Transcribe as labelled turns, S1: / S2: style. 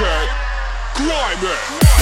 S1: Climb it!